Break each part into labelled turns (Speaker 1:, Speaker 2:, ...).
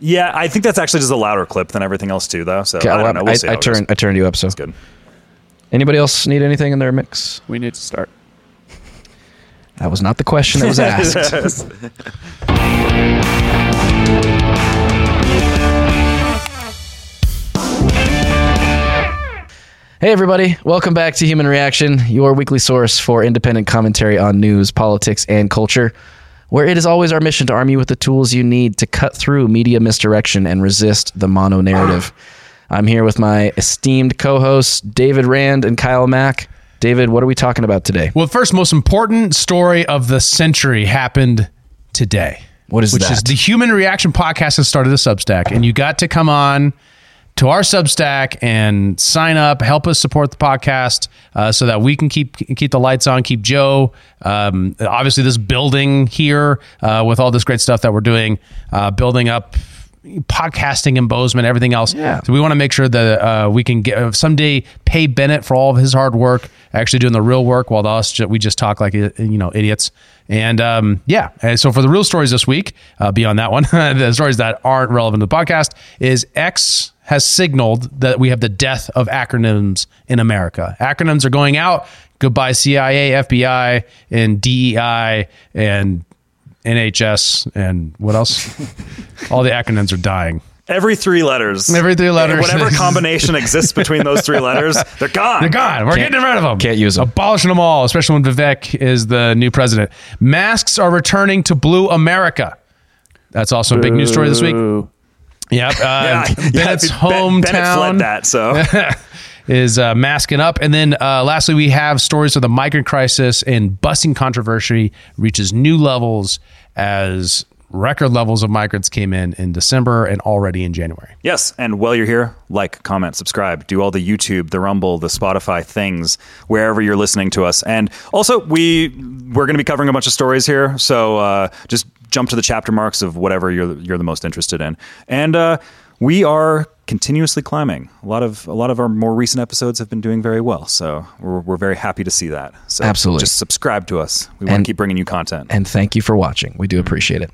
Speaker 1: Yeah, I think that's actually just a louder clip than everything else too, though. So
Speaker 2: Okay,
Speaker 1: I don't know. We'll
Speaker 2: I,
Speaker 1: see
Speaker 2: I turned I turned you up. So
Speaker 1: That's good.
Speaker 2: anybody else need anything in their mix?
Speaker 3: We need to start.
Speaker 2: That was not the question that was asked. Hey, everybody. Welcome back to Human Reaction, your weekly source for independent commentary on news, politics, and culture, where it is always our mission to arm you with the tools you need to cut through media misdirection and resist the mono narrative. I'm here with my esteemed co hosts, David Rand and Kyle Mack. David, what are we talking about today?
Speaker 4: Well, the first most important story of the century happened today.
Speaker 2: What is
Speaker 4: which is the Human Reaction Podcast has started a Substack, and you got to come on to our Substack and sign up, help us support the podcast, uh, so that we can keep keep the lights on, keep Joe. Um, obviously, this building here uh, with all this great stuff that we're doing, uh, building up podcasting in Bozeman, everything else.
Speaker 2: Yeah.
Speaker 4: So we want to make sure that uh, we can get someday pay Bennett for all of his hard work, actually doing the real work, while us we just talk like you know idiots. And um, yeah, and so for the real stories this week, uh, beyond that one, the stories that aren't relevant to the podcast is X has signaled that we have the death of acronyms in America. Acronyms are going out. Goodbye CIA, FBI, and DEI, and NHS, and what else? All the acronyms are dying.
Speaker 1: Every three letters.
Speaker 4: Every three letters.
Speaker 1: Whatever combination exists between those three letters, they're gone.
Speaker 4: They're gone. We're getting rid of them.
Speaker 2: can't use them.
Speaker 4: Abolishing them all, especially when Vivek is the new president. Masks are returning to blue America. That's also a big news story this week. Yep. Uh,
Speaker 1: Yeah, yeah,
Speaker 4: Bennett's
Speaker 1: Ben-
Speaker 4: hometown
Speaker 1: Bennett fled that, so
Speaker 4: is uh, masking up. And then uh, lastly, we have stories of the migrant crisis and busing controversy reaches new levels as record levels of migrants came in in December and already in January.
Speaker 1: Yes, and while you're here, like, comment, subscribe, do all the YouTube, the Rumble, the Spotify things wherever you're listening to us. And also, we we're going to be covering a bunch of stories here, so uh, just jump to the chapter marks of whatever you're you're the most interested in. And uh, we are continuously climbing. A lot of a lot of our more recent episodes have been doing very well, so we're, we're very happy to see that. So
Speaker 2: Absolutely.
Speaker 1: just subscribe to us. We want
Speaker 2: And-
Speaker 1: to keep bringing you content.
Speaker 2: and thank you for watching. We do appreciate it.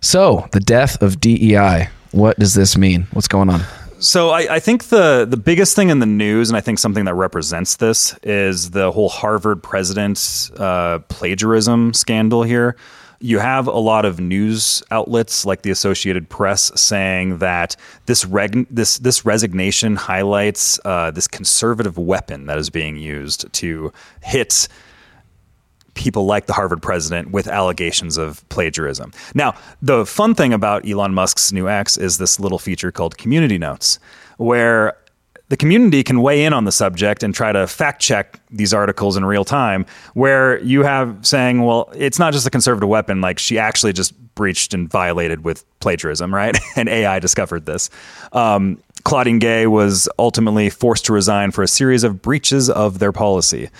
Speaker 2: So, the death of DEI. What does this mean? What's going on?
Speaker 1: So I, I think the the biggest thing in the news, and I think something that represents this, is the whole Harvard president uh, plagiarism scandal here. You have a lot of news outlets like the Associated Press saying that this reg- this this resignation highlights uh, this conservative weapon that is being used to hit people like the Harvard president with allegations of plagiarism. Now, the fun thing about Elon Musk's new X is this little feature called Community Notes, where the community can weigh in on the subject and try to fact check these articles in real time. Where you have saying, well, it's not just a conservative weapon, like she actually just breached and violated with plagiarism, right? and AI discovered this. Um, Claudine Gay was ultimately forced to resign for a series of breaches of their policy.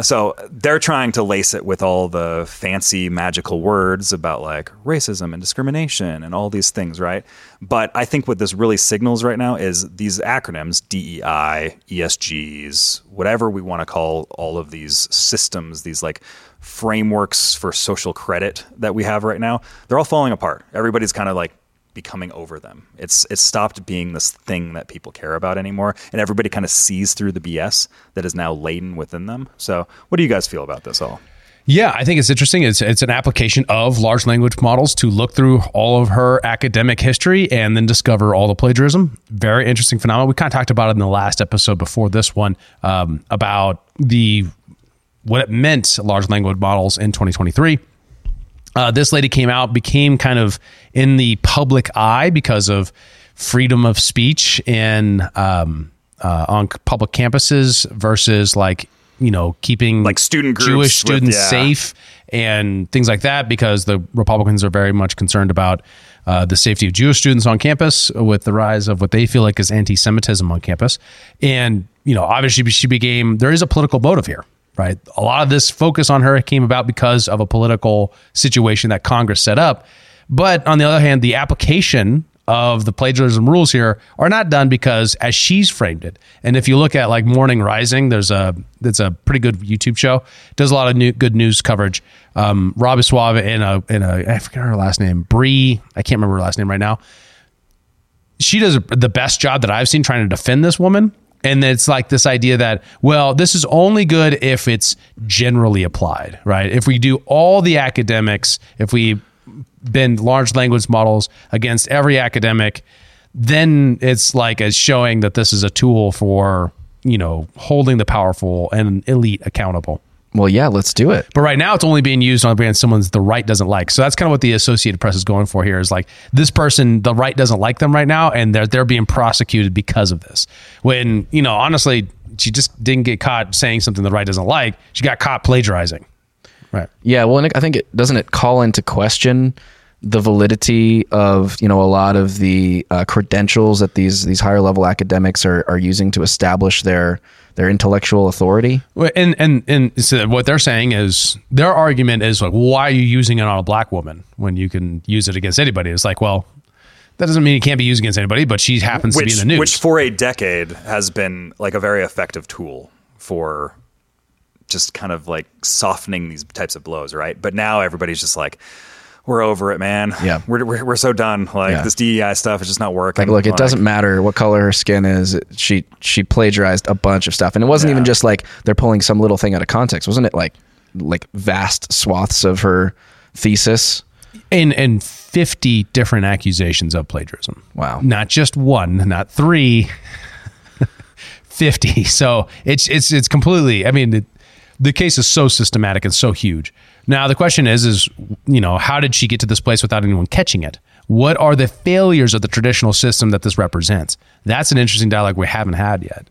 Speaker 1: So they're trying to lace it with all the fancy magical words about like racism and discrimination and all these things, right? But I think what this really signals right now is these acronyms DEI, ESGs, whatever we want to call all of these systems, these like frameworks for social credit that we have right now, they're all falling apart. Everybody's kind of like becoming over them. It's it's stopped being this thing that people care about anymore, and everybody kind of sees through the BS that is now laden within them. So, what do you guys feel about this all?
Speaker 4: Yeah, I think it's interesting. It's it's an application of large language models to look through all of her academic history and then discover all the plagiarism. Very interesting phenomenon. We kind of talked about it in the last episode before this one um, about the what it meant large language models in 2023. Uh, this lady came out, became kind of in the public eye because of freedom of speech and um, uh, on public campuses versus like you know keeping
Speaker 1: Like student groups
Speaker 4: Jewish
Speaker 1: with-
Speaker 4: students
Speaker 1: yeah.
Speaker 4: safe and things like that because the Republicans are very much concerned about uh, the safety of Jewish students on campus with the rise of what they feel like is anti-Semitism on campus. And you know, obviously, she became there is a political motive here, right? A lot of this focus on her came about because of a political situation that Congress set up. But on the other hand, the application of the plagiarism rules here are not done because as she's framed it. And if you look at like Morning Rising, there's a that's a pretty good YouTube show. Does a lot of new, good news coverage. Um, Rob Soave and a and a I forget her last name, Bree. I can't remember her last name right now. she does the best job that I've seen trying to defend this woman. And it's like this idea that, well, this is only good if it's generally applied, right? If we do all the academics, if we bend large language models against every academic, then it's like as showing that this is a tool for, you know, holding the powerful and elite accountable.
Speaker 2: Well, yeah, let's do it.
Speaker 4: But right now, it's only being used on against someone's the right doesn't like. So that's kind of what the Associated Press is going for here. Is like this person, the right doesn't like them right now, and they're they're being prosecuted because of this. When you know, honestly, she just didn't get caught saying something the right doesn't like. She got caught plagiarizing. Right.
Speaker 2: Yeah, well, and I think it doesn't it call into question the validity of you know a lot of the uh, credentials that these these higher level academics are are using to establish their their intellectual authority.
Speaker 4: And and and so what they're saying is their argument is like, why are you using it on a black woman when you can use it against anybody? It's like, well, that doesn't mean it can't be used against anybody, but she happens to be in the news.
Speaker 1: which for a decade has been like a very effective tool for just kind of like softening these types of blows, right? But now everybody's just like, we're over it, man.
Speaker 2: Yeah.
Speaker 1: we're we're, we're so done. Like
Speaker 2: Yeah.
Speaker 1: this DEI stuff is just not working.
Speaker 2: Like, look, it doesn't matter what color her skin is. She she plagiarized a bunch of stuff, and it wasn't
Speaker 1: Yeah.
Speaker 2: even just like they're pulling some little thing out of context. Wasn't it like like vast swaths of her thesis?
Speaker 4: and and 50 different accusations of plagiarism.
Speaker 2: Wow.
Speaker 4: Not just one, not three, 50. So it's it's it's completely I mean it, the case is so systematic and so huge. Now the question is is you know, how did she get to this place without anyone catching it? What are the failures of the traditional system that this represents? That's an interesting dialogue we haven't had yet.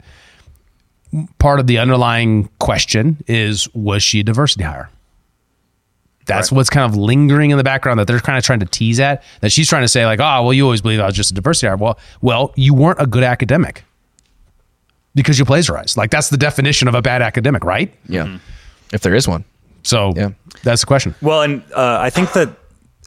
Speaker 4: Part of the underlying question is was she a diversity hire? That's
Speaker 1: Right.
Speaker 4: what's kind of lingering in the background that they're kind of trying to tease at. That she's trying to say, like, oh, well, you always believe I was just a diversity hire. Well, well, you weren't a good academic because you plagiarized. Like that's the definition of a bad academic, right?
Speaker 2: Yeah, if there is one.
Speaker 4: So
Speaker 2: Yeah.
Speaker 4: that's the question.
Speaker 1: Well, and uh, I think that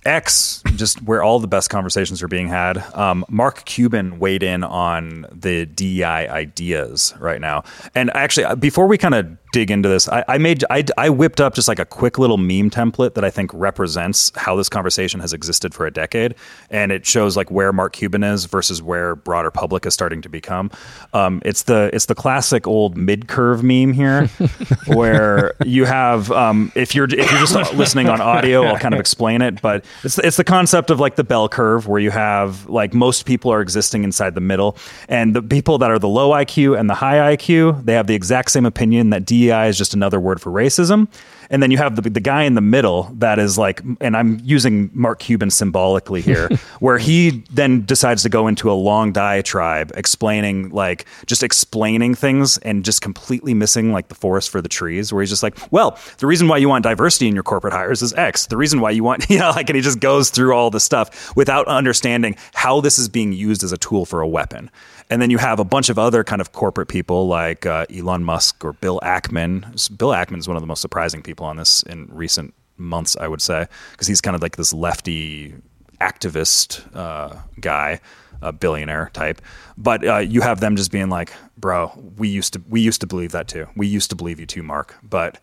Speaker 1: X, just where all the best conversations are being had, um, Mark Cuban weighed in on the DEI ideas right now. And actually, uh, before we kind of dig into this, I, I made I, I whipped up just like a quick little meme template that I think represents how this conversation has existed for a decade, and it shows like where Mark Cuban is versus where broader public is starting to become. Um, it's the it's the classic old mid curve meme here, where you have um, if you're if you're just listening on audio, I'll kind of explain it, but it's it's the concept of like the bell curve where you have like most people are existing inside the middle, and the people that are the low IQ and the high IQ they have the exact same opinion that DEI is just another word for racism. And then you have the, the guy in the middle that is like, and I'm using Mark Cuban symbolically here, where he then decides to go into a long diatribe explaining, like, just explaining things and just completely missing like the forest for the trees, where he's just like, well, the reason why you want diversity in your corporate hires is X. The reason why you want, you know, like, and he just goes through all the stuff without understanding how this is being used as a tool for a weapon. And then you have a bunch of other kind of corporate people like uh, Elon Musk or Bill Ackman. Bill Ackman is one of the most surprising people on this in recent months, I would say, because he's kind of like this lefty activist uh, guy, a billionaire type. But uh, you have them just being like, "Bro, we used to we used to believe that too. We used to believe you too, Mark." But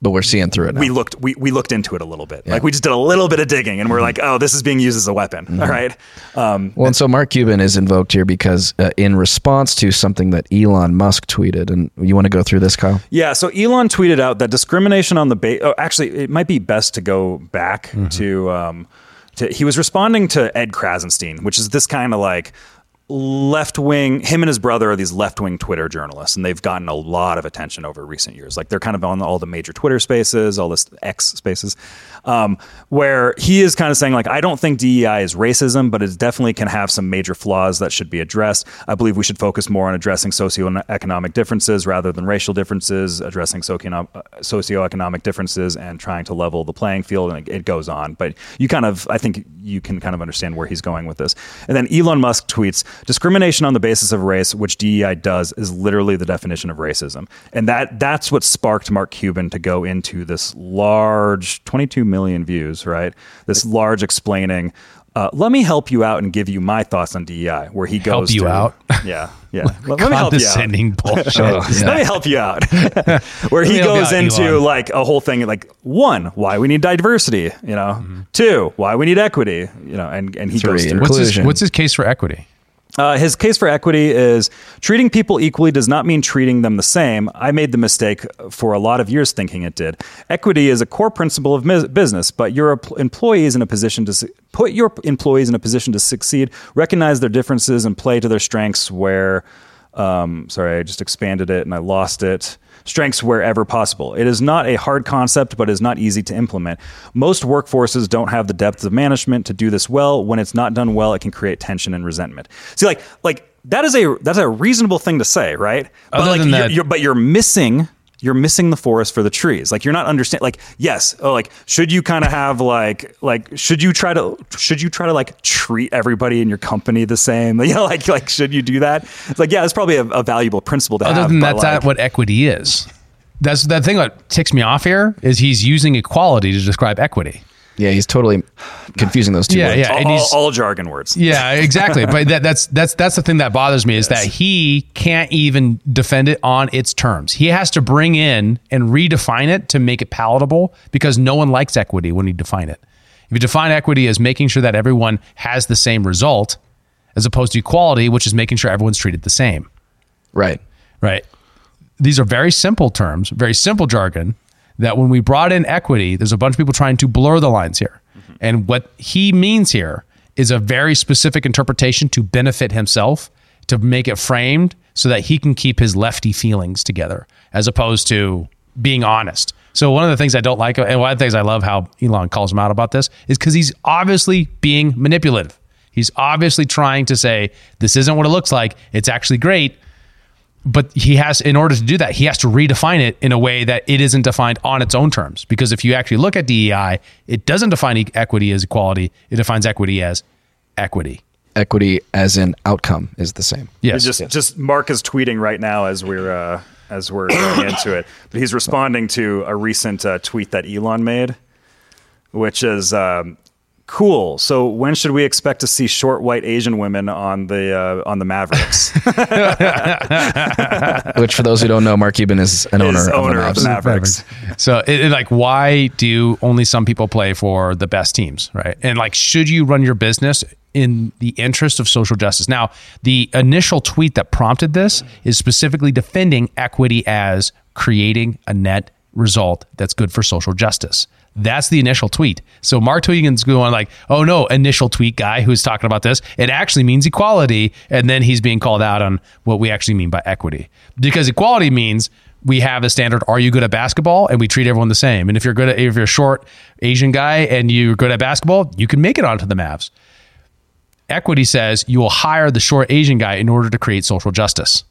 Speaker 2: But we're seeing through it now.
Speaker 1: we looked we, we looked into it a little bit. Like we just did a little bit of digging, and we're like, "Oh, this is being used as a weapon." All right. Um,
Speaker 2: Well, and so Mark Cuban is invoked here because uh, in response to something that Elon Musk tweeted, and you want to go through this, Kyle?
Speaker 1: Yeah, so Elon tweeted out that discrimination on the base. Oh, actually, it might be best to go back to. Um, to he was responding to Ed Krassenstein, which is this kind of like left wing. Him and his brother are these left wing Twitter journalists, and they've gotten a lot of attention over recent years. Like they're kind of on all the major Twitter spaces, all this X spaces, um, where he is kind of saying like, I don't think DEI is racism, but it definitely can have some major flaws that should be addressed. I believe we should focus more on addressing socioeconomic differences rather than racial differences, addressing socio- socioeconomic differences, and trying to level the playing field. And it goes on, but you kind of, I think you can kind of understand where he's going with this. And then Elon Musk tweets, discrimination on the basis of race, which DEI does, is literally the definition of racism. And that that's what sparked Mark Cuban to go into this large 22 million views, right? This large explaining uh, let me help you out and give you my thoughts on DEI, where he goes Help
Speaker 4: you
Speaker 1: to-
Speaker 4: out?
Speaker 1: Yeah, yeah. let, let me help you out.
Speaker 4: Bullshit.
Speaker 2: Yeah.
Speaker 1: Let me help you out. Where he
Speaker 4: me help you
Speaker 1: goes
Speaker 4: out,
Speaker 1: into
Speaker 4: Elon.
Speaker 1: like a whole thing like one, why we need diversity, you know.
Speaker 4: Mm-hmm.
Speaker 1: Two, why we need equity, you know, and and he goes
Speaker 2: Three,
Speaker 1: through.
Speaker 4: What's his, what's his case for equity?
Speaker 1: Uh, his case for equity is treating people equally does not mean treating them the same. I made the mistake for a lot of years thinking it did. Equity is a core principle of mis- business, but your em- employees in a position to su- put your employees in a position to succeed, recognize their differences, and play to their strengths where. Um, sorry, I just expanded it and I lost it. Strengths wherever possible. It is not a hard concept, but is not easy to implement. Most workforces don't have the depth of management to do this well. When it's not done well, it can create tension and resentment. See, like, like that is a that's a reasonable thing to say, right? But
Speaker 4: Other
Speaker 1: like,
Speaker 4: than
Speaker 1: you're,
Speaker 4: that-
Speaker 1: you're, but you're missing. You're missing the forest for the trees. Like you're not understand. Like yes, oh, like should you kind of have like like should you try to should you try to like treat everybody in your company the same? You know, like like should you do that? It's like yeah, it's probably a, a valuable principle to
Speaker 4: Other
Speaker 1: have.
Speaker 4: than
Speaker 1: but,
Speaker 4: that's
Speaker 1: like,
Speaker 4: not what equity is. That's the thing that ticks me off here is he's using equality to describe equity.
Speaker 2: Yeah, he's totally confusing those two
Speaker 4: Yeah,
Speaker 2: words.
Speaker 4: yeah.
Speaker 1: all,
Speaker 4: and he's-
Speaker 1: all, all jargon words.
Speaker 4: Yeah, exactly. but that, that's that's that's the thing that bothers me is that he can't even defend it on its terms. He has to bring in and redefine it to make it palatable because no one likes equity when you define it. If you define equity as making sure that everyone has the same result, as opposed to equality, which is making sure everyone's treated the same.
Speaker 2: Right.
Speaker 4: Right. These are very simple terms, very simple jargon that when we brought in equity, there's a bunch of people trying to blur the lines here. Mm-hmm. And what he means here is a very specific interpretation to benefit himself, to make it framed so that he can keep his lefty feelings together, as opposed to being honest. So one of the things I don't like, and one of the things I love how Elon calls him out about this, is because he's obviously being manipulative. He's obviously trying to say, this isn't what it looks like. It's actually great but he has in order to do that he has to redefine it in a way that it isn't defined on its own terms. Because if you actually look at DEI it doesn't define equity as equality. It defines equity as equity.
Speaker 2: Equity as an outcome is the same.
Speaker 4: yes.
Speaker 1: Just just Mark is tweeting right now as we're uh, as we're going into it, but he's responding to a recent uh, tweet that Elon made, which is um, cool. So when should we expect to see short white Asian women on the uh, on the Mavericks?
Speaker 2: Which, for those who don't know, Mark Cuban is an owner,
Speaker 1: Is
Speaker 2: of,
Speaker 1: owner
Speaker 2: the
Speaker 1: of the Mavericks.
Speaker 4: so it, it, like why do only some people play for the best teams right and like should you run your business in the interest of social justice now the initial tweet that prompted this is specifically defending equity as creating a net result that's good for social justice that's the initial tweet. So Mark Cuban's going like, "Oh no, initial tweet guy who's talking about this. It actually means equality." And then he's being called out on what we actually mean by equity. Because equality means we have a standard are you good at basketball and we treat everyone the same. And if you're good at if you're a short Asian guy and you're good at basketball, you can make it onto the Mavs. Equity says you will hire the short Asian guy in order to create social justice.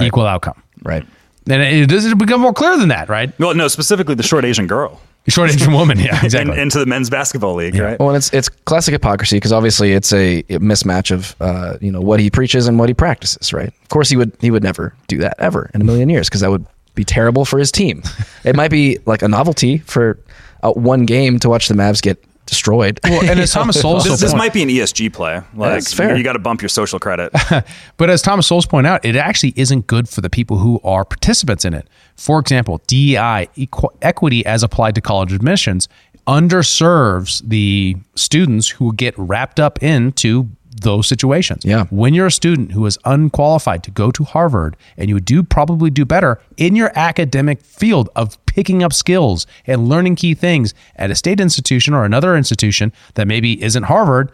Speaker 4: Equal outcome.
Speaker 2: Right.
Speaker 4: And it doesn't become more clear than that, right?
Speaker 1: well, no, specifically the short Asian girl
Speaker 4: Short Asian woman, yeah,
Speaker 1: in,
Speaker 4: exactly.
Speaker 1: into the men's basketball league, right?
Speaker 2: Well, and it's it's classic hypocrisy because obviously it's a mismatch of uh, you know what he preaches and what he practices. Right. Of course, he would he would never do that ever in a million years because that would be terrible for his team. it might be like a novelty for uh, one game to watch the Mavs get destroyed.
Speaker 4: Well, and as Thomas Sowell
Speaker 1: This, this
Speaker 4: point-
Speaker 1: might be an ESG play. Like
Speaker 2: That's fair.
Speaker 1: you got to bump your social credit.
Speaker 4: But as Thomas Sowell's point out, it actually isn't good for the people who are participants in it. For example, DEI, equ- equity as applied to college admissions, underserves the students who get wrapped up into those situations.
Speaker 2: Yeah.
Speaker 4: When you're a student who is unqualified to go to Harvard and you do probably do better in your academic field of picking up skills and learning key things at a state institution or another institution that maybe isn't Harvard,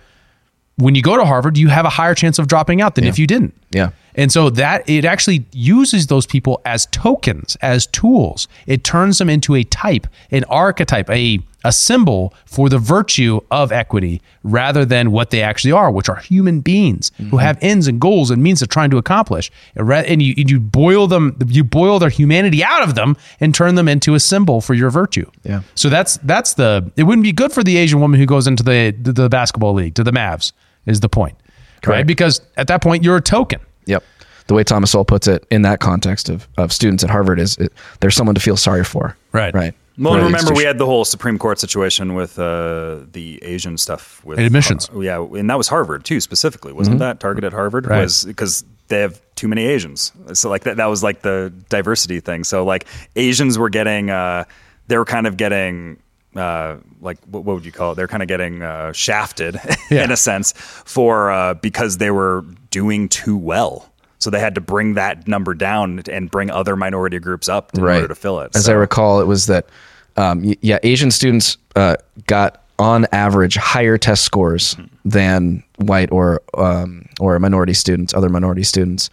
Speaker 4: when you go to Harvard, you have a higher chance of dropping out than if you didn't.
Speaker 2: Yeah.
Speaker 4: And so that it actually uses those people as tokens, as tools. It turns them into a type, an archetype, a a symbol for the virtue of equity rather than what they actually are, which are human beings who mm-hmm. have ends and goals and means they're trying to accomplish. And ra- And you, you boil them, you boil their humanity out of them and turn them into a symbol for your virtue.
Speaker 2: Yeah.
Speaker 4: So that's that's the. It wouldn't be good for the Asian woman who goes into the the, basketball league to the Mavs. Is the point, right? Because at that point you're a token.
Speaker 2: Yep. The way Thomas Sowell puts it in that context of, of students at Harvard is it, there's someone to feel sorry for.
Speaker 4: Right.
Speaker 2: Right.
Speaker 1: Well,
Speaker 2: the
Speaker 1: remember we had the whole Supreme Court situation with uh, the Asian stuff with
Speaker 4: Admissions.
Speaker 1: uh, yeah, and that was Harvard too, specifically, wasn't that targeted at Harvard?
Speaker 4: Right.
Speaker 1: Was because they have too many Asians, so like that that was like the diversity thing. So like Asians were getting, uh, they were kind of getting. Uh, like what, what would you call it? They're kind of getting uh, shafted
Speaker 4: Yeah.
Speaker 1: in a sense for uh, because they were doing too well. So they had to bring that number down and bring other minority groups up in order to fill it.
Speaker 2: As
Speaker 1: So-
Speaker 2: I recall, it was that, um, yeah, Asian students uh, got on average higher test scores than white or um, or minority students, other minority students,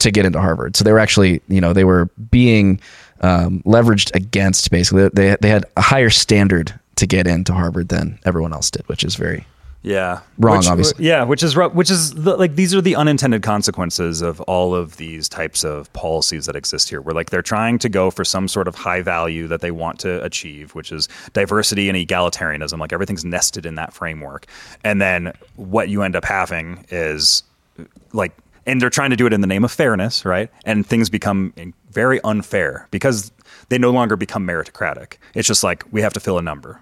Speaker 2: to get into Harvard. So they were actually, you know, they were being um, leveraged against. Basically, they they had a higher standard to get into Harvard than everyone else did, which is very
Speaker 1: Yeah,
Speaker 2: Wrong,
Speaker 1: Which-
Speaker 2: obviously.
Speaker 1: Yeah, which is which is the, like these are the unintended consequences of all of these types of policies that exist here. Where like they're trying to go for some sort of high value that they want to achieve, which is diversity and egalitarianism. Like everything's nested in that framework, and then what you end up having is like and they're trying to do it in the name of fairness, right? And things become very unfair because they no longer become meritocratic. It's just like we have to fill a number.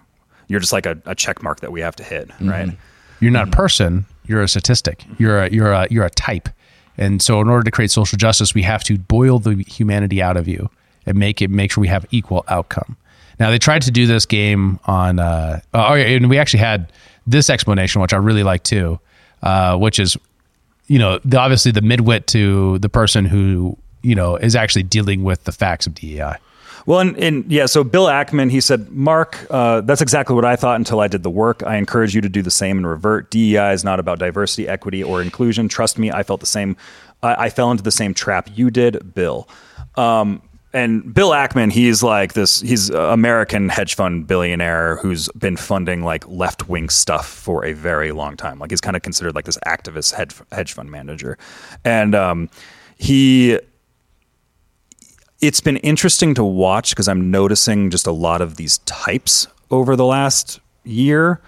Speaker 1: You're just like a, a check mark that we have to hit, right? Mm-hmm.
Speaker 4: You're not a person. You're a statistic. You're a you're a you're a type. And so, in order to create social justice, we have to boil the humanity out of you and make it make sure we have equal outcome. Now, they tried to do this game on. Uh, oh, yeah, and we actually had this explanation, which I really like too, uh, which is, you know, the, obviously the midwit to the person who you know is actually dealing with the facts of DEI.
Speaker 1: Well, and, and yeah, so Bill Ackman, he said, Mark, uh, that's exactly what I thought until I did the work. I encourage you to do the same and revert. DEI is not about diversity, equity, or inclusion. Trust me, I felt the same. I, I fell into the same trap you did, Bill. Um, and Bill Ackman, he's like this, he's an American hedge fund billionaire who's been funding like left wing stuff for a very long time. Like he's kind of considered like this activist hedge, hedge fund manager. And um, he it's been interesting to watch because I'm noticing just a lot of these types over the last year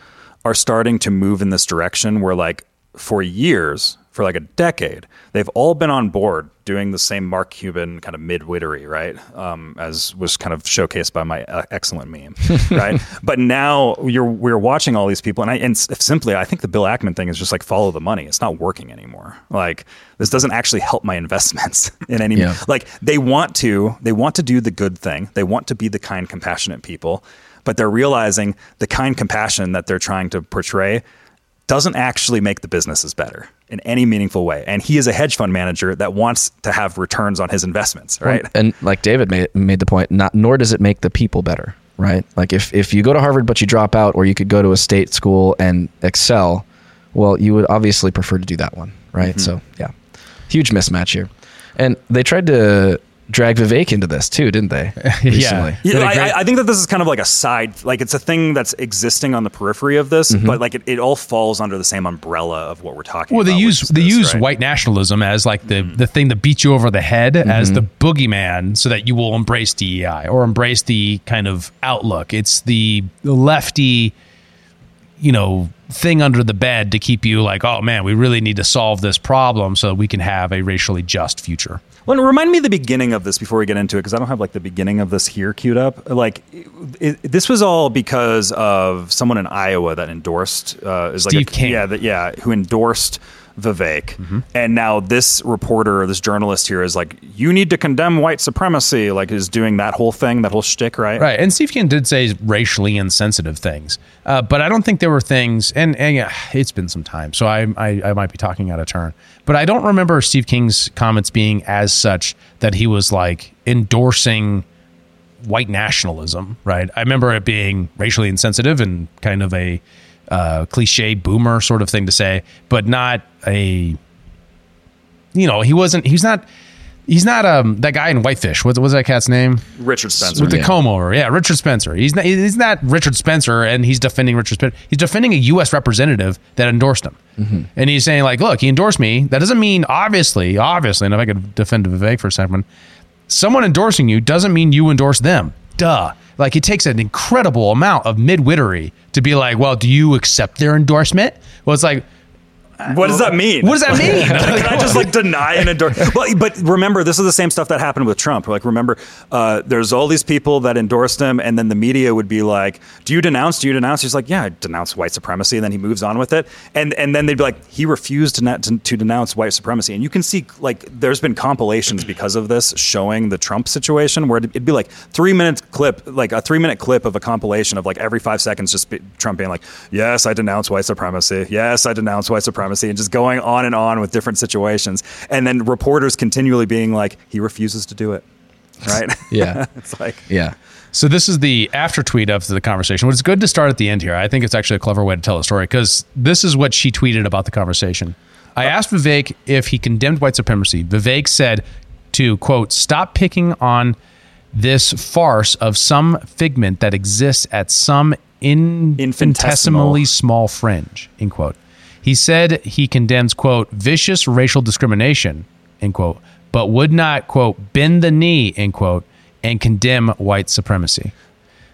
Speaker 1: are starting to move in this direction where like for years, for like a decade, they've all been on board doing the same Mark Cuban kind of midwittery, right? Um, as was kind of showcased by my uh, excellent meme, right? But now you're we're watching all these people, and I and simply I think the Bill Ackman thing is just like follow the money. It's not working anymore. Like this doesn't actually help my investments in any
Speaker 2: Yeah.
Speaker 1: like they want to they want to do the good thing they want to be the kind compassionate people but they're realizing the kind compassion that they're trying to portray doesn't actually make the businesses better in any meaningful way and he is a hedge fund manager that wants to have returns on his investments right
Speaker 2: And like David made made the point, not nor does it make the people better, right? Like if if you go to Harvard but you drop out, or you could go to a state school and excel, well, you would obviously prefer to do that one, right?
Speaker 1: Mm-hmm.
Speaker 2: So yeah, huge mismatch here, and they tried to drag Vivek into this too, didn't they? Recently.
Speaker 1: Yeah,
Speaker 4: Did a
Speaker 1: I,
Speaker 4: great-
Speaker 1: I- I think that this is kind of like a side, like it's a thing that's existing on the periphery of this, mm-hmm. but like it, it all falls under the same umbrella of what we're talking
Speaker 4: Well,
Speaker 1: about.
Speaker 4: Well,
Speaker 1: they
Speaker 4: use they
Speaker 1: this,
Speaker 4: use
Speaker 1: right?
Speaker 4: white nationalism as like the mm-hmm. the thing that beats you over the head as mm-hmm. the boogeyman, so that you will embrace DEI or embrace the kind of outlook. It's the lefty, you know, thing under the bed to keep you like, oh man, we really need to solve this problem so that we can have a racially just future.
Speaker 1: Well, remind me of the beginning of this before we get into it, because I don't have like the beginning of this here queued up. Like, it, this was all because of someone in Iowa that endorsed uh, is like
Speaker 4: Steve
Speaker 1: a,
Speaker 4: King.
Speaker 1: yeah, that, yeah, who endorsed Vivek,
Speaker 4: Mm-hmm.
Speaker 1: and now this reporter, this journalist here, is like, you need to condemn white supremacy, like is doing that whole thing, that whole shtick, right?
Speaker 4: Right, and Steve King did say racially insensitive things, uh, but I don't think there were things. And, and yeah, it's been some time, so I, I I might be talking out of turn. But I don't remember Steve King's comments being as such that he was like endorsing white nationalism. Right, I remember it being racially insensitive and kind of a uh, cliche boomer sort of thing to say, but not a. You know, he wasn't. He's not. He's not um that guy in Whitefish. What was that cat's name?
Speaker 1: Richard Spencer.
Speaker 4: with the
Speaker 2: Yeah.
Speaker 4: comb over. Yeah, Richard Spencer. He's not, he's not Richard Spencer, and he's defending Richard Spencer. He's defending a U.S. representative that endorsed him,
Speaker 2: Mm-hmm.
Speaker 4: and he's saying like, "Look, he endorsed me. That doesn't mean obviously, obviously." And if I could defend Vivek for a second, someone endorsing you doesn't mean you endorse them. Duh. Like it takes an incredible amount of midwittery to be like, "Well, do you accept their endorsement?" Well, it's like.
Speaker 1: What does that mean?
Speaker 4: What does that mean?
Speaker 1: Can I just like deny and endorse? But, but remember, this is the same stuff that happened with Trump. Like, remember, uh, there's all these people that endorsed him, and then the media would be like, "Do you denounce? Do you denounce?" He's like, "Yeah, I denounce white supremacy." And then he moves on with it, and and then they'd be like, "He refused to, not, to to denounce white supremacy." And you can see like there's been compilations because of this showing the Trump situation where it'd be like three minute clip, like a three minute clip of a compilation of like every five seconds, just be, Trump being like, "Yes, I denounce white supremacy. Yes, I denounce white supremacy," and just going on and on with different situations, and then reporters continually being like, "He refuses to do it." Right?
Speaker 2: Yeah.
Speaker 1: it's like
Speaker 2: Yeah.
Speaker 4: So this is the after tweet of the conversation. But it's good to start at the end here. I think it's actually a clever way to tell a story because this is what she tweeted about the conversation. I uh-huh. asked Vivek if he condemned white supremacy. Vivek said to quote, stop picking on this farce of some figment that exists at some in- infinitesimally small fringe, end quote. He said he condemns, quote, vicious racial discrimination, end quote, but would not, quote, bend the knee, end quote, and condemn white supremacy.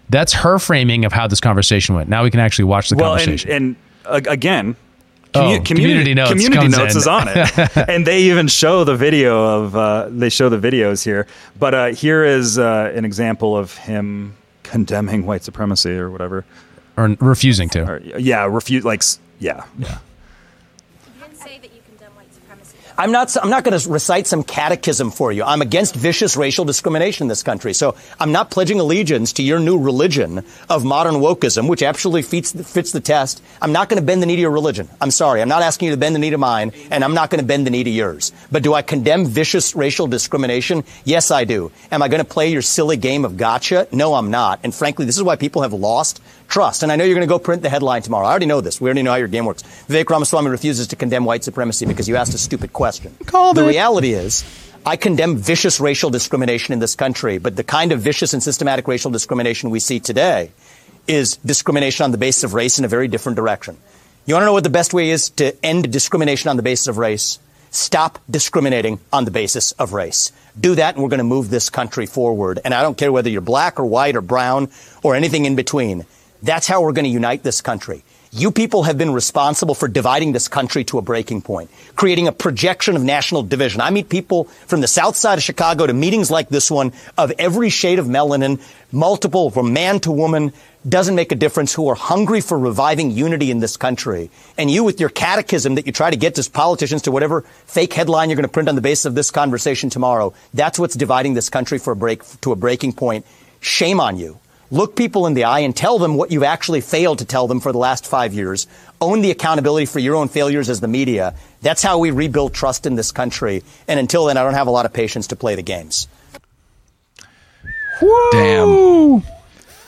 Speaker 4: That's her framing of how this conversation went. Now we can actually watch the
Speaker 1: well, and,
Speaker 4: conversation.
Speaker 1: and uh, again,
Speaker 4: Oh,
Speaker 1: commu-
Speaker 4: community notes
Speaker 1: community notes is on it, and they even show the video of uh, they show the videos here. But uh, here is uh, an example of him condemning white supremacy or whatever.
Speaker 4: or refusing to.
Speaker 1: Or, yeah, refute like yeah, yeah.
Speaker 3: You didn't say that you condemn white supremacy.
Speaker 5: I'm not. I'm not going to recite some catechism for you. I'm against vicious racial discrimination in this country. So I'm not pledging allegiance to your new religion of modern wokeism, which absolutely fits fits the test. I'm not going to bend the knee to your religion. I'm sorry. I'm not asking you to bend the knee to mine, and I'm not going to bend the knee to yours. But do I condemn vicious racial discrimination? Yes, I do. Am I going to play your silly game of gotcha? No, I'm not. And frankly, this is why people have lost trust. And I know you're going to go print the headline tomorrow. I already know this. We already know how your game works. Vivek Ramaswamy refuses to condemn white supremacy because you asked a stupid question.
Speaker 4: Called
Speaker 5: the
Speaker 4: it.
Speaker 5: reality is, I condemn vicious racial discrimination in this country, but the kind of vicious and systematic racial discrimination we see today is discrimination on the basis of race in a very different direction. You want to know what the best way is to end discrimination on the basis of race? Stop discriminating on the basis of race. Do that, and we're going to move this country forward. And I don't care whether you're black or white or brown or anything in between. That's how we're going to unite this country. You people have been responsible for dividing this country to a breaking point, creating a projection of national division. I meet people from the south side of Chicago to meetings like this one of every shade of melanin, multiple from man to woman, doesn't make a difference, who are hungry for reviving unity in this country. And you with your catechism that you try to get to politicians to whatever fake headline you're going to print on the basis of this conversation tomorrow, that's what's dividing this country for a break, to a breaking point. Shame on you. Look people in the eye and tell them what you've actually failed to tell them for the last five years. Own the accountability for your own failures as the media. That's how we rebuild trust in this country. And until then, I don't have a lot of patience to play the games.
Speaker 2: Damn.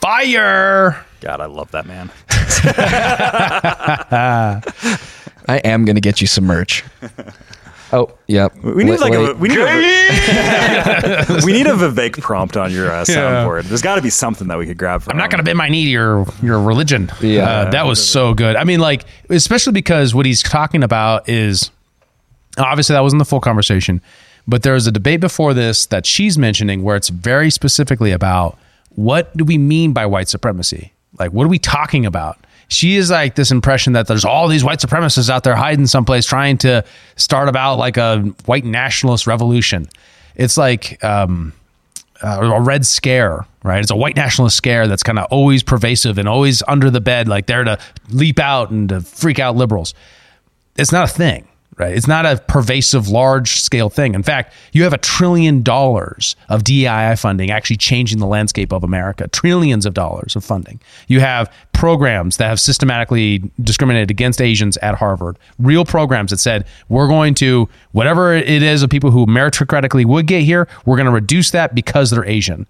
Speaker 4: Fire.
Speaker 1: God, I love that man.
Speaker 2: I am going to get you some merch. Oh, yep.
Speaker 1: We need
Speaker 2: Wait-
Speaker 1: like a we need a, we need a Vivek prompt on your uh,
Speaker 4: Yeah.
Speaker 1: soundboard. There's got to be something that we could grab. From
Speaker 4: I'm not going to bend my knee to your your religion.
Speaker 2: Yeah.
Speaker 4: Uh, that was so good. I mean, like, especially because what he's talking about is obviously that wasn't the full conversation, but there was a debate before this that she's mentioning where it's very specifically about what do we mean by white supremacy? Like, what are we talking about? She is like this impression that there's all these white supremacists out there hiding someplace trying to start about like a white nationalist revolution. It's like, um, uh, a red scare, right? It's a white nationalist scare that's kind of always pervasive and always under the bed, like there to leap out and to freak out liberals. It's not a thing, right? It's not a pervasive, large scale thing. In fact, you have a trillion dollars of DEI funding actually changing the landscape of America, trillions of dollars of funding. You have programs that have systematically discriminated against Asians at Harvard, real programs that said, we're going to, whatever it is of people who meritocratically would get here, we're going to reduce that because they're Asian.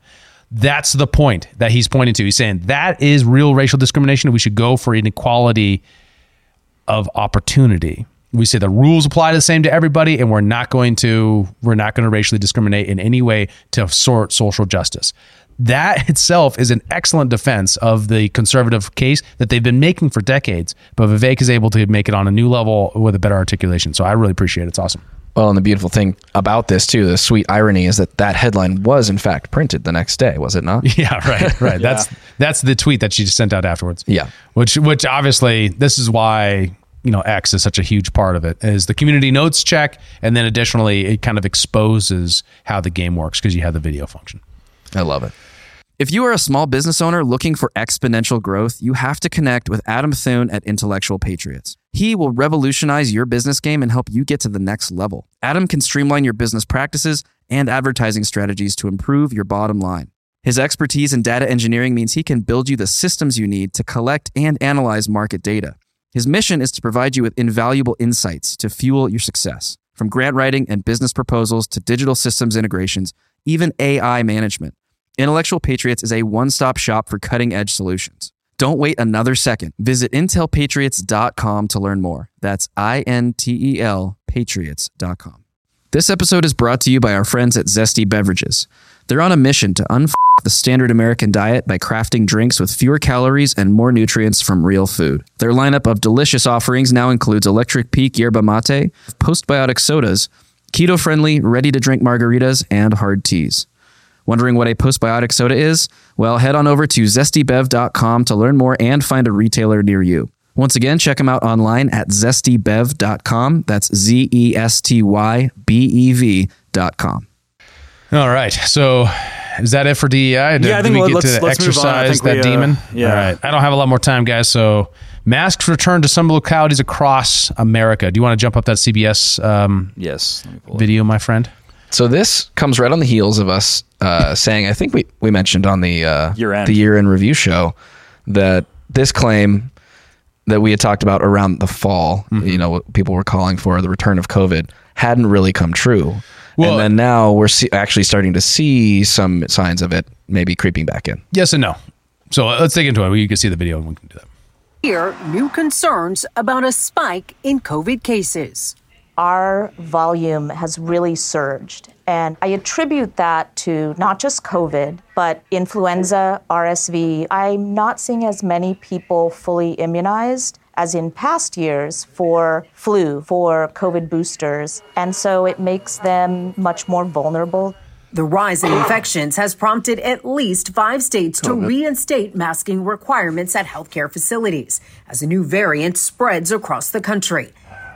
Speaker 4: That's the point that he's pointing to. He's saying that is real racial discrimination. We should go for inequality of opportunity. We say the rules apply the same to everybody, and we're not going to we're not going to racially discriminate in any way to sort social justice. That itself is an excellent defense of the conservative case that they've been making for decades. But Vivek is able to make it on a new level with a better articulation. So I really appreciate it. It's awesome.
Speaker 2: Well, and the beautiful thing about this too, the sweet irony is that that headline was in fact printed the next day, was it not?
Speaker 4: Yeah, right, right. That's that's the tweet that she just sent out afterwards.
Speaker 2: Yeah.
Speaker 4: which which obviously this is why you know X is such a huge part of it is the community notes check, and then additionally it kind of exposes how the game works because you have the video function.
Speaker 2: I love it. If you are a small business owner looking for exponential growth, you have to connect with Adam Thuen at Intellectual Patriots. He will revolutionize your business game and help you get to the next level. Adam can streamline your business practices and advertising strategies to improve your bottom line. His expertise in data engineering means he can build you the systems you need to collect and analyze market data. His mission is to provide you with invaluable insights to fuel your success. From grant writing and business proposals to digital systems integrations, even AI management. Intellectual Patriots is a one stop shop for cutting edge solutions. Don't wait another second. Visit intelpatriots.com to learn more. That's I N T E L patriots.com. This episode is brought to you by our friends at Zesty Beverages. They're on a mission to unf the standard American diet by crafting drinks with fewer calories and more nutrients from real food. Their lineup of delicious offerings now includes Electric Peak Yerba Mate, postbiotic sodas, keto friendly, ready to drink margaritas, and hard teas. Wondering what a postbiotic soda is? Well, head on over to zestybev.com to learn more and find a retailer near you. Once again, check them out online at zestybev.com. That's Z E S T Y B E V.com.
Speaker 4: All right, so is that it for DEI? Did,
Speaker 1: Yeah, I
Speaker 4: did
Speaker 1: think
Speaker 4: we
Speaker 1: let-
Speaker 4: get
Speaker 1: let's-
Speaker 4: to
Speaker 1: let's move on. I
Speaker 4: exercise that
Speaker 1: we, uh,
Speaker 4: demon?
Speaker 1: yeah.
Speaker 4: All right, I don't have a lot more time, guys. So masks return to some localities across America. Do you want to jump up that CBS um,
Speaker 1: Yes. Let me pull it.
Speaker 4: video, my friend?
Speaker 2: So this comes right on the heels of us uh, saying, I think we, we mentioned on the uh,
Speaker 1: Year end.
Speaker 2: the year in review show that this claim that we had talked about around the fall,
Speaker 4: Mm-hmm.
Speaker 2: you know, what people were calling for the return of COVID, hadn't really come true.
Speaker 4: Well-
Speaker 2: and then now we're see- actually starting to see some signs of it maybe creeping back in.
Speaker 4: Yes and no. So uh, let's dig into it. You can see the video and we can do that.
Speaker 6: Here, new concerns about a spike in COVID cases.
Speaker 7: our volume has really surged. And I attribute that to not just COVID, but influenza, RSV. I'm not seeing as many people fully immunized as in past years for flu, for COVID boosters. And so it makes them much more vulnerable
Speaker 6: The rise in infections has prompted at least five states to reinstate masking requirements at healthcare facilities as a new variant spreads across the country.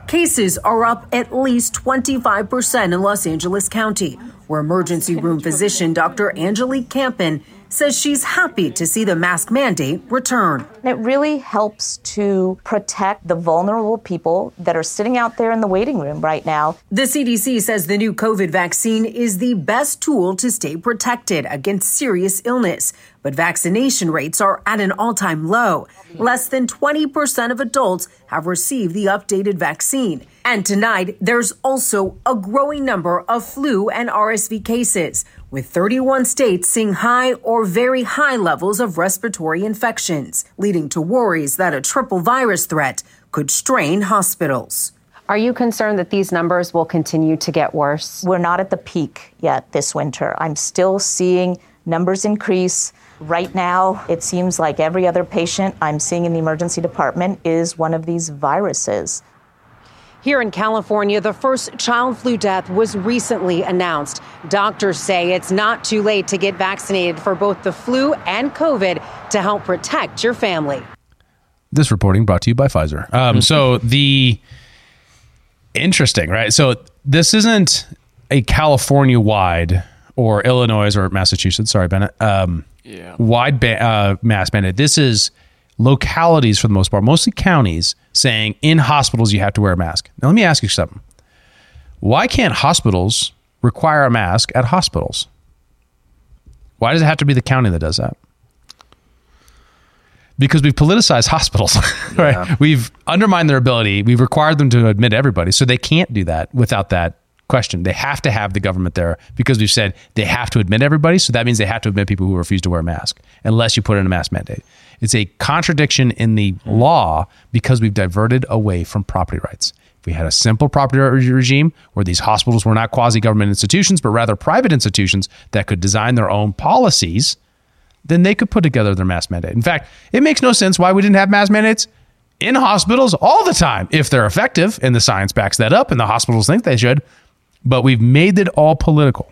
Speaker 6: Cases are up at least 25% in Los Angeles County, where emergency room physician Dr. Angelique Campen says she's happy to see the mask mandate return.
Speaker 7: It really helps to protect the vulnerable people that are sitting out there in the waiting room right now.
Speaker 6: The CDC says the new COVID vaccine is the best tool to stay protected against serious illness, but vaccination rates are at an all time low. Less than 20% of adults have received the updated vaccine. And tonight, there's also a growing number of flu and RSV cases, with 31 states seeing high or very high levels of respiratory infections, leading to worries that a triple virus threat could strain hospitals.
Speaker 8: Are you concerned that these numbers will continue to get worse?
Speaker 7: We're not at the peak yet this winter. I'm still seeing numbers increase. Right now, it seems like every other patient I'm seeing in the emergency department is one of these viruses.
Speaker 8: Here in California, the first child flu death was recently announced. Doctors say it's not too late to get vaccinated for both the flu and COVID to help protect your family.
Speaker 4: This reporting brought to you by Pfizer. Um, so the interesting, right? So this isn't a California wide or Illinois or Massachusetts. Sorry, Bennett. Um, Wide ba- uh, mass mandate. This is localities for the most part, mostly counties, saying in hospitals you have to wear a mask. Now let me ask you something. Why can't hospitals require a mask at hospitals? Why does it have to be the county that does that? because we've politicized hospitals, right? We've undermined their ability. We've required them to admit everybody, so they can't do that without that question. They have to have the government there because we've said they have to admit everybody. So that means they have to admit people who refuse to wear a mask unless you put in a mask mandate. It's a contradiction in the hmm. law because we've diverted away from property rights. If we had a simple property regime where these hospitals were not quasi government institutions, but rather private institutions that could design their own policies, then they could put together their mask mandate. In fact, it makes no sense why we didn't have mask mandates in hospitals all the time if they're effective and the science backs that up and the hospitals think they should. But we've made it all political.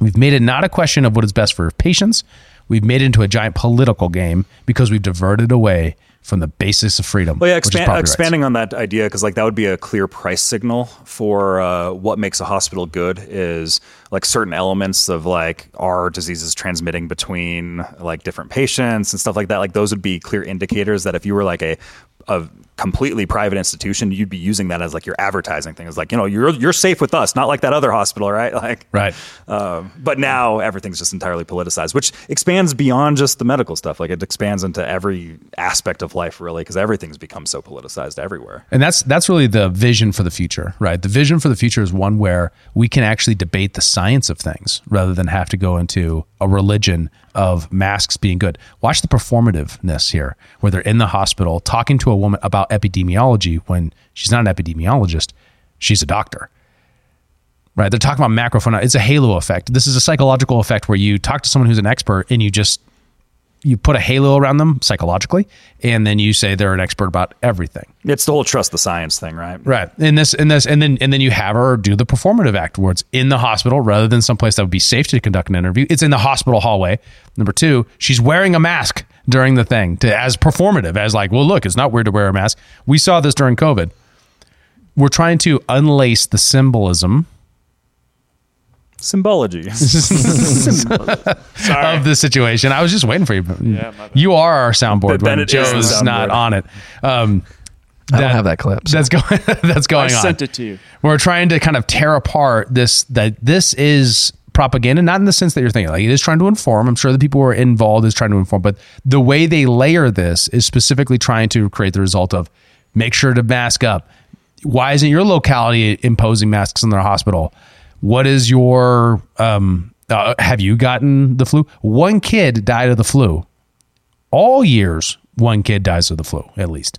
Speaker 4: We've made it not a question of what is best for patients. We've made it into a giant political game because we've diverted away from the basis of freedom.
Speaker 1: Well, yeah,
Speaker 4: which is
Speaker 1: expand,
Speaker 4: property rights.
Speaker 1: expanding on that idea because like that would be a clear price signal for uh, what makes a hospital good is like certain elements of like are diseases transmitting between like different patients and stuff like that. Like those would be clear indicators that if you were like a a completely private institution, you'd be using that as like your advertising thing. It's like you know you're you're safe with us, not like that other hospital, right? Like
Speaker 4: Right.
Speaker 1: um, but now everything's just entirely politicized, which expands beyond just the medical stuff. Like it expands into every aspect of life, really, because everything's become so politicized everywhere.
Speaker 4: And that's that's really the vision for the future, right? The vision for the future is one where we can actually debate the science of things rather than have to go into a religion of masks being good. Watch the performativeness here, where they're in the hospital talking to a woman about epidemiology when she's not an epidemiologist, she's a doctor. Right? They're talking about macrophone. It's a halo effect. This is a psychological effect where you talk to someone who's an expert and you just you put a halo around them psychologically, and then you say they're an expert about everything.
Speaker 1: It's the whole trust the science thing, right?
Speaker 4: Right. And this and this and then and then you have her do the performative act where it's in the hospital rather than someplace that would be safe to conduct an interview. It's in the hospital hallway. Number two, she's wearing a mask during the thing to as performative, as like, well, look, it's not weird to wear a mask. We saw this during COVID. We're trying to unlace the symbolism
Speaker 1: Symbology.
Speaker 4: of the situation. I was just waiting for you. you are our soundboard when
Speaker 1: Bennett is the
Speaker 4: Joe's not on it. Um,
Speaker 2: I don't have that clip. so-
Speaker 4: That's going. that's going
Speaker 9: I
Speaker 4: on.
Speaker 9: sent it to you.
Speaker 4: We're trying to kind of tear apart this. That this is propaganda, not in the sense that you're thinking. Like it is trying to inform. I'm sure the people who are involved is trying to inform, but the way they layer this is specifically trying to create the result of make sure to mask up. Why isn't your locality imposing masks in their hospital? What is your um? Uh, have you gotten the flu? One kid died of the flu. All years, one kid dies of the flu at least.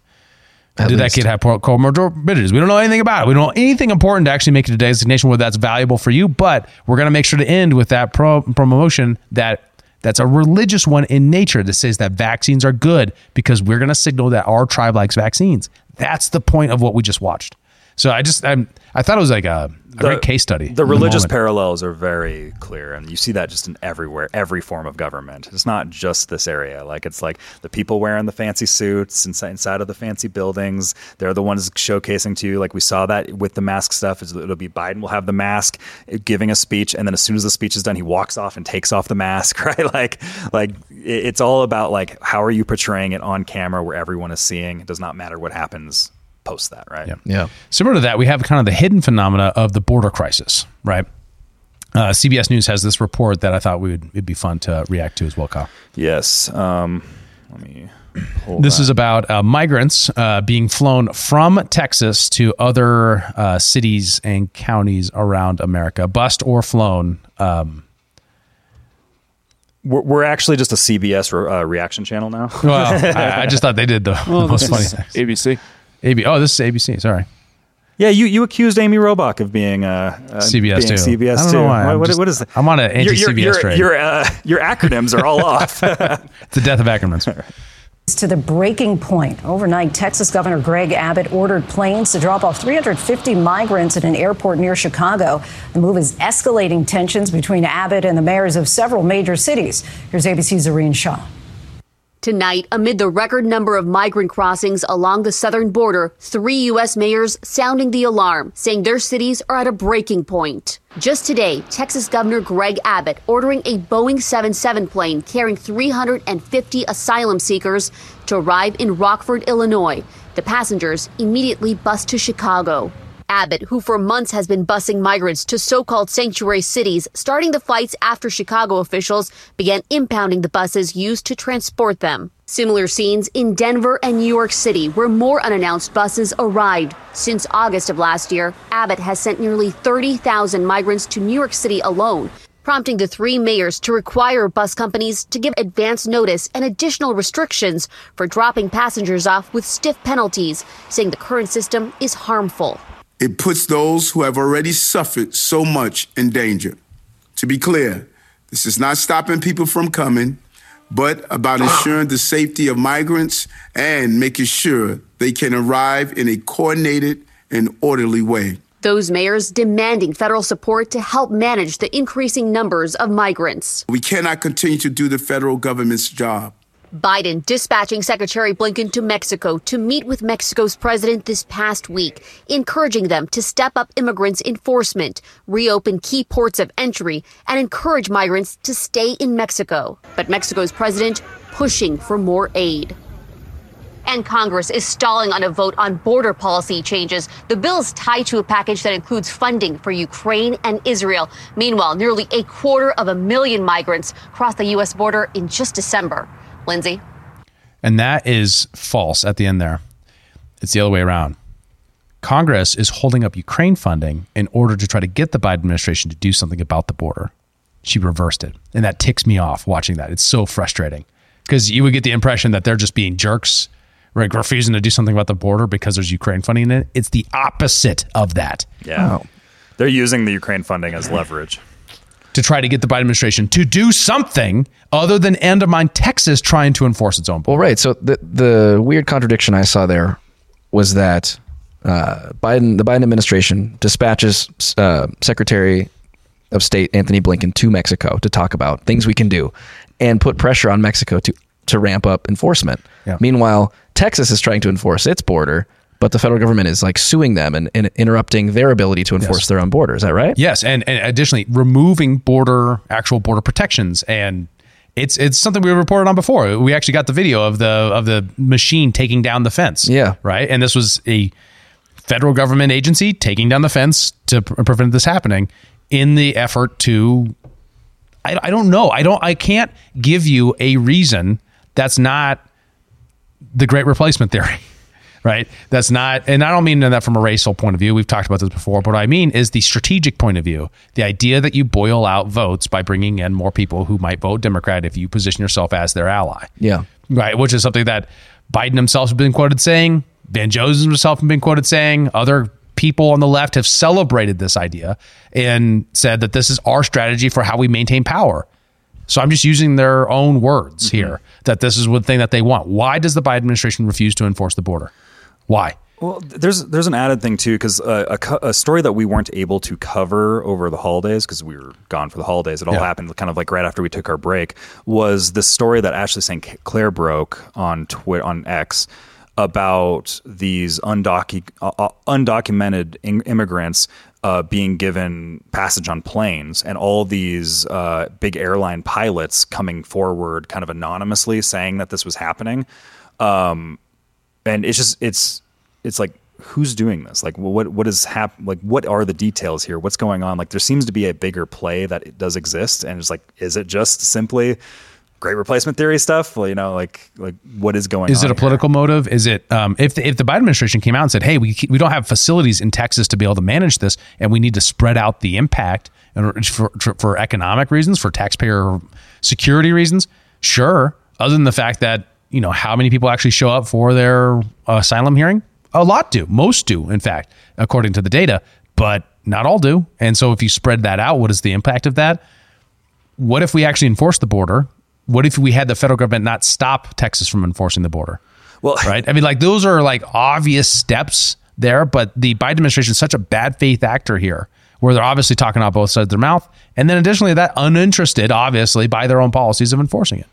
Speaker 2: At
Speaker 4: Did that kid have comorbidities? We don't know anything about it. We don't know anything important to actually make it a designation where that's valuable for you. But we're going to make sure to end with that pro- promotion that that's a religious one in nature that says that vaccines are good because we're going to signal that our tribe likes vaccines. That's the point of what we just watched. So I just I'm, I thought it was like a, a great case study.
Speaker 1: The religious
Speaker 4: moment.
Speaker 1: parallels are very clear, and you see that just in everywhere, every form of government. It's not just this area. Like it's like the people wearing the fancy suits inside, inside of the fancy buildings. They're the ones showcasing to you. Like we saw that with the mask stuff. Is it'll be Biden will have the mask uh, giving a speech, and then as soon as the speech is done, he walks off and takes off the mask. Right? Like like it's all about like how are you portraying it on camera where everyone is seeing. It does not matter what happens post that. Right?
Speaker 4: Yeah.
Speaker 2: Yeah.
Speaker 4: Similar to that, we have kind of the hidden phenomena of the border crisis, right? Uh, CBS News has this report that I thought we would it'd be fun to react to as well, Kyle.
Speaker 1: Yes. Um, let me. Pull
Speaker 4: This
Speaker 1: that.
Speaker 4: is about uh, migrants uh, being flown from Texas to other uh, cities and counties around America, bust or flown. Um,
Speaker 1: We're, we're actually just a CBS re- uh, reaction channel now.
Speaker 4: well, I, I just thought they did the, the most funny things.
Speaker 9: ABC.
Speaker 4: AB. Oh, this is ABC. Sorry.
Speaker 1: yeah, you, you accused Amy Robach of being uh, uh,
Speaker 4: CBS
Speaker 1: being
Speaker 4: too.
Speaker 1: CBS
Speaker 4: I don't
Speaker 1: too.
Speaker 4: know why.
Speaker 1: What,
Speaker 4: I'm
Speaker 1: what-
Speaker 4: just-
Speaker 1: what is that?
Speaker 4: I'm on an anti-CBS
Speaker 1: your, your,
Speaker 4: train.
Speaker 1: Your, uh, your acronyms are all off.
Speaker 4: It's the death of acronyms.
Speaker 10: To the breaking point. Overnight, Texas Governor Greg Abbott ordered planes to drop off 350 migrants at an airport near Chicago. The move is escalating tensions between Abbott and the mayors of several major cities. Here's ABC's Zohreen Shah.
Speaker 11: Tonight, amid the record number of migrant crossings along the southern border, three U.S. mayors sounding the alarm, saying their cities are at a breaking point. Just today, Texas Governor Greg Abbott ordering a Boeing 77 plane carrying 350 asylum seekers to arrive in Rockford, Illinois. The passengers immediately bus to Chicago. Abbott, who for months has been busing migrants to so called sanctuary cities, starting the flights after Chicago officials began impounding the buses used to transport them. Similar scenes in Denver and New York City, where more unannounced buses arrived. Since August of last year, Abbott has sent nearly 30,000 migrants to New York City alone, prompting the three mayors to require bus companies to give advance notice and additional restrictions for dropping passengers off with stiff penalties, saying the current system is harmful.
Speaker 12: It puts those who have already suffered so much in danger. To be clear, this is not stopping people from coming, but about ensuring the safety of migrants and making sure they can arrive in a coordinated and orderly way.
Speaker 11: Those mayors demanding federal support to help manage the increasing numbers of migrants.
Speaker 12: We cannot continue to do the federal government's job.
Speaker 11: Biden dispatching Secretary Blinken to Mexico to meet with Mexico's president this past week, encouraging them to step up immigrants' enforcement, reopen key ports of entry, and encourage migrants to stay in Mexico. But Mexico's president pushing for more aid. And Congress is stalling on a vote on border policy changes. The bill is tied to a package that includes funding for Ukraine and Israel. Meanwhile, nearly a quarter of a million migrants crossed the U.S. border in just December. Lindsay?
Speaker 4: And that is false at the end there. It's the other way around. Congress is holding up Ukraine funding in order to try to get the Biden administration to do something about the border. She reversed it. And that ticks me off watching that. It's so frustrating because you would get the impression that they're just being jerks, like refusing to do something about the border because there's Ukraine funding in it. It's the opposite of that.
Speaker 1: Yeah. They're using the Ukraine funding as leverage.
Speaker 4: To try to get the Biden administration to do something other than undermine Texas trying to enforce its own.
Speaker 2: Well, right. So the the weird contradiction I saw there was that uh, Biden, the Biden administration, dispatches uh, Secretary of State Anthony Blinken to Mexico to talk about things we can do, and put pressure on Mexico to to ramp up enforcement.
Speaker 4: Yeah.
Speaker 2: Meanwhile, Texas is trying to enforce its border, but the federal government is like suing them and, and interrupting their ability to enforce
Speaker 4: Yes.
Speaker 2: their own border. Is that right?
Speaker 4: Yes, and, and additionally, removing border actual border protections, and it's it's something we reported on before. We actually got the video of the of the machine taking down the fence.
Speaker 2: Yeah.
Speaker 4: right. And this was a federal government agency taking down the fence to pre- prevent this happening in the effort to. I, I don't know. I don't. I can't give you a reason that's not the great replacement theory. Right. That's not, and I don't mean that from a racial point of view. We've talked about this before. But what I mean is the strategic point of view. The idea that you boil out votes by bringing in more people who might vote Democrat if you position yourself as their ally.
Speaker 2: Yeah.
Speaker 4: Right. Which is something that Biden himself has been quoted saying, Van Jones himself has been quoted saying, other people on the left have celebrated this idea and said that this is our strategy for how we maintain power. So I'm just using their own words mm-hmm. here that this is one thing that they want. Why does the Biden administration refuse to enforce the border? Why?
Speaker 1: Well, there's there's an added thing too because uh, a, a story that we weren't able to cover over the holidays because we were gone for the holidays. It all
Speaker 4: Yeah.
Speaker 1: happened kind of like right after we took our break. Was the story that Ashley St. Clair broke on Twitter on X about these undocu- uh, uh, undocumented in- immigrants uh, being given passage on planes, and all these uh, big airline pilots coming forward, kind of anonymously, saying that this was happening. Um, and it's just it's it's like who's doing this like what what is hap- like what are the details here what's going on like there seems to be a bigger play that it does exist and it's like is it just simply great replacement theory stuff well you know like like what is going
Speaker 4: Is
Speaker 1: on Is
Speaker 4: it a
Speaker 1: here?
Speaker 4: political motive? Is it um, if the, if the Biden administration came out and said, "Hey, we we don't have facilities in Texas to be able to manage this, and we need to spread out the impact and for for, for economic reasons, for taxpayer security reasons"? Sure. Other than the fact that you know how many people actually show up for their uh, asylum hearing, a lot do. Most do, in fact, according to the data, but not all do. And so, if you spread that out, what is the impact of that? what if we actually enforce the border? What if we had the federal government not stop Texas from enforcing the border?
Speaker 1: well
Speaker 4: Right? I mean, like those are like obvious steps there, but the Biden administration is such a bad faith actor here where they're obviously talking out both sides of their mouth. And then additionally, that uninterested, obviously, by their own policies of enforcing it.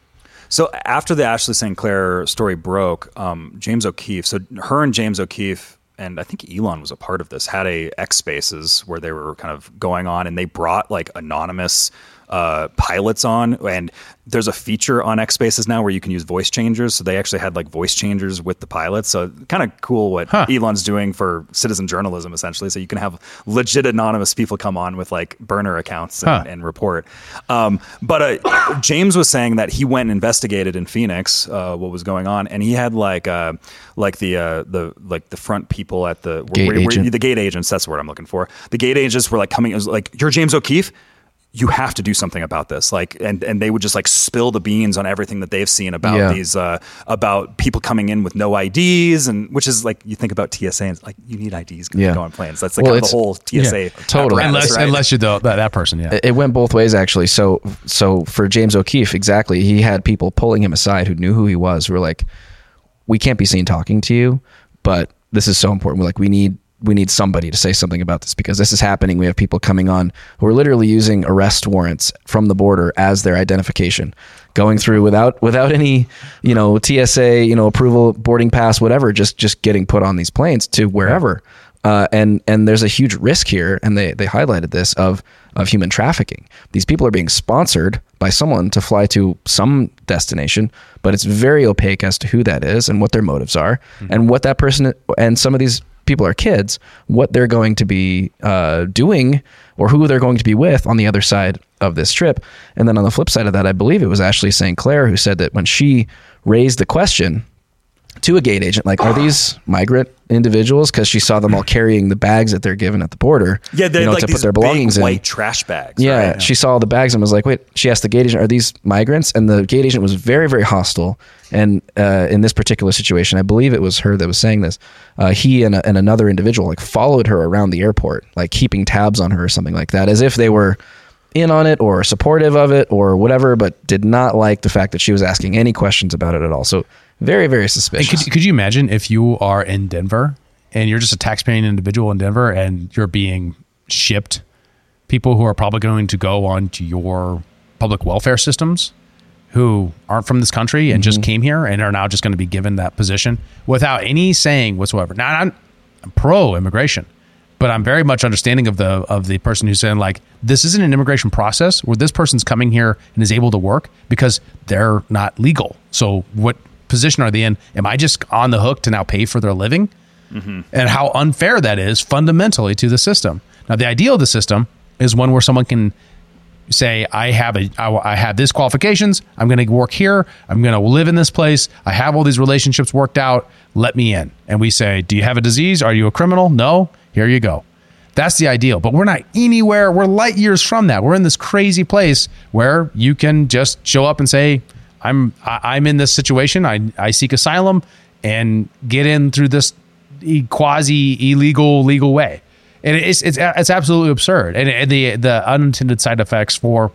Speaker 1: So after the Ashley St. Clair story broke, um, James O'Keefe, so her and James O'Keefe, and I think Elon was a part of this, had a X Spaces where they were kind of going on, and they brought like anonymous uh, pilots on, and there's a feature on X Spaces now where you can use voice changers. So they actually had like voice changers with the pilots. So kind of cool what Elon's doing for citizen journalism, essentially. So you can have legit anonymous people come on with like burner accounts and,
Speaker 4: Huh.
Speaker 1: and report. Um, but uh, James was saying that he went and investigated in Phoenix uh, what was going on, and he had like uh, like the uh, the like the front people at the
Speaker 2: Gate agent.
Speaker 1: the gate agents. That's what I'm looking for. The gate agents were like coming. It was like you're James O'Keefe. You have to do something about this, like, and and they would just like spill the beans on everything that they've seen about
Speaker 2: Yeah.
Speaker 1: these uh, about people coming in with no IDs, and which is like you think about TSA, and it's like you need IDs to
Speaker 2: Yeah.
Speaker 1: go on planes. That's like
Speaker 2: Well,
Speaker 1: the whole TSA,
Speaker 2: totally.
Speaker 4: Unless,
Speaker 1: right?
Speaker 4: unless you're the, that, that person, yeah.
Speaker 2: It- It went both ways actually. So so for James O'Keefe, exactly, he had people pulling him aside who knew who he was. Who were like, "We can't be seen talking to you, but this is so important. We're like, we need we need somebody to say something about this because this is happening. We have people coming on who are literally using arrest warrants from the border as their identification, going through without without any, you know, TSA, you know, approval, boarding pass, whatever, just just getting put on these planes to wherever. Uh, and and there's a huge risk here, and they they highlighted this of of human trafficking. These people are being sponsored by someone to fly to some destination, but it's very opaque as to who that is and what their motives are, and what that person and some of these people are kids, what they're going to be uh, doing or who they're going to be with on the other side of this trip. And then on the flip side of that, I believe it was Ashley St. Clair who said that when she raised the question to a gate agent, like, are these migrant individuals? Because she saw them all carrying the bags that they're given at the border.
Speaker 1: Yeah, they
Speaker 2: you know,
Speaker 1: like
Speaker 2: to put their belongings
Speaker 1: big
Speaker 2: in.
Speaker 1: white trash bags.
Speaker 2: Yeah,
Speaker 1: right?
Speaker 2: she saw all the bags and was like, "Wait." She asked the gate agent, "Are these migrants?" And the gate agent was very, very hostile. And uh, in this particular situation, I believe it was her that was saying this. Uh, he and, a, and another individual like followed her around the airport, like keeping tabs on her or something like that, as if they were in on it or supportive of it or whatever, but did not like the fact that she was asking any questions about it at all. So very, very
Speaker 4: And
Speaker 2: suspicious.
Speaker 4: could, could you imagine if you are in Denver and you're just a taxpaying individual in Denver and you're being shipped people who are probably going to go on to your public welfare systems who aren't from this country and just mm-hmm. came here and are now just going to be given that position without any saying whatsoever. Now I'm, I'm pro immigration, but I'm very much understanding of the of the person who's saying like this isn't an immigration process where this person's coming here and is able to work because they're not legal. So what position are they in? Am I just on the hook to now pay for their living? Mm-hmm. and how unfair that is fundamentally to the system. Now, the ideal of the system is one where someone can say, "I have a, I, I have this qualifications. I'm going to work here. I'm going to live in this place. I have all these relationships worked out. Let me in." And we say, "Do you have a disease? Are you a criminal? No. Here you go." That's the ideal, but we're not anywhere. We're light years from that. We're in this crazy place where you can just show up and say, "I'm I, I'm in this situation. I I seek asylum and get in through this quasi illegal legal way." And it's it's it's absolutely absurd. And, and the the unintended side effects for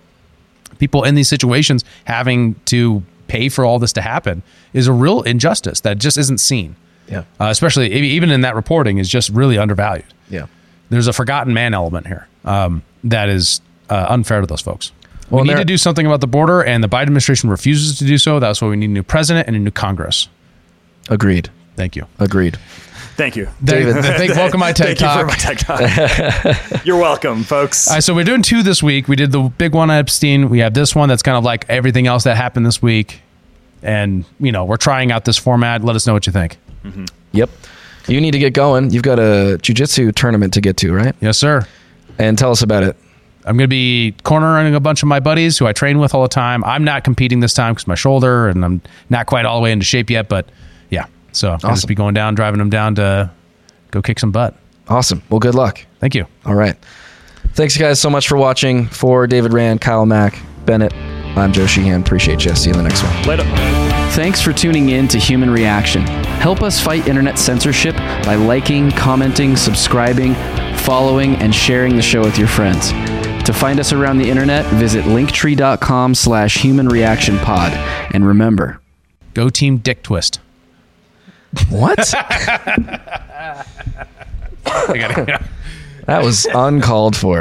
Speaker 4: people in these situations having to pay for all this to happen is a real injustice that just isn't seen.
Speaker 2: Yeah.
Speaker 4: Uh, especially even in that reporting is just really undervalued.
Speaker 2: Yeah.
Speaker 4: There's a forgotten man element here um, that is uh, unfair to those folks.
Speaker 2: Well,
Speaker 4: we need
Speaker 2: there-
Speaker 4: to do something about the border, and the Biden administration refuses to do so. That's why we need a new president and a new Congress.
Speaker 2: Agreed.
Speaker 4: Thank you.
Speaker 2: Agreed.
Speaker 1: Thank you.
Speaker 2: David.
Speaker 4: Thank, welcome my TED
Speaker 1: Thank you for my tech talk. You're welcome, folks.
Speaker 4: All right, so we're doing two this week. We did the big one on Epstein. We have this one that's kind of like everything else that happened this week. And, you know, we're trying out this format. Let us know what you think. Mm-hmm.
Speaker 2: Yep. You need to get going. You've got a jujitsu tournament to get to, right?
Speaker 4: Yes, sir.
Speaker 2: And tell us about it.
Speaker 4: I'm going to be cornering a bunch of my buddies who I train with all the time. I'm not competing this time because my shoulder and I'm not quite all the way into shape yet. But yeah, so I'll just be going down, driving them down to go kick some butt.
Speaker 2: Awesome. Well, good luck.
Speaker 4: Thank you.
Speaker 2: All right. Thanks, guys, so much for watching. For David Rand, Kyle Mack, Bennett, I'm Joe Sheehan. Appreciate you. See you in the next one.
Speaker 1: Later.
Speaker 2: Thanks for tuning in to Human Reaction. Help us fight internet censorship by liking, commenting, subscribing, following, and sharing the show with your friends. To find us around the internet, visit linktree.com slash human reaction pod. And remember,
Speaker 4: Go team dick twist.
Speaker 2: what? That was uncalled for.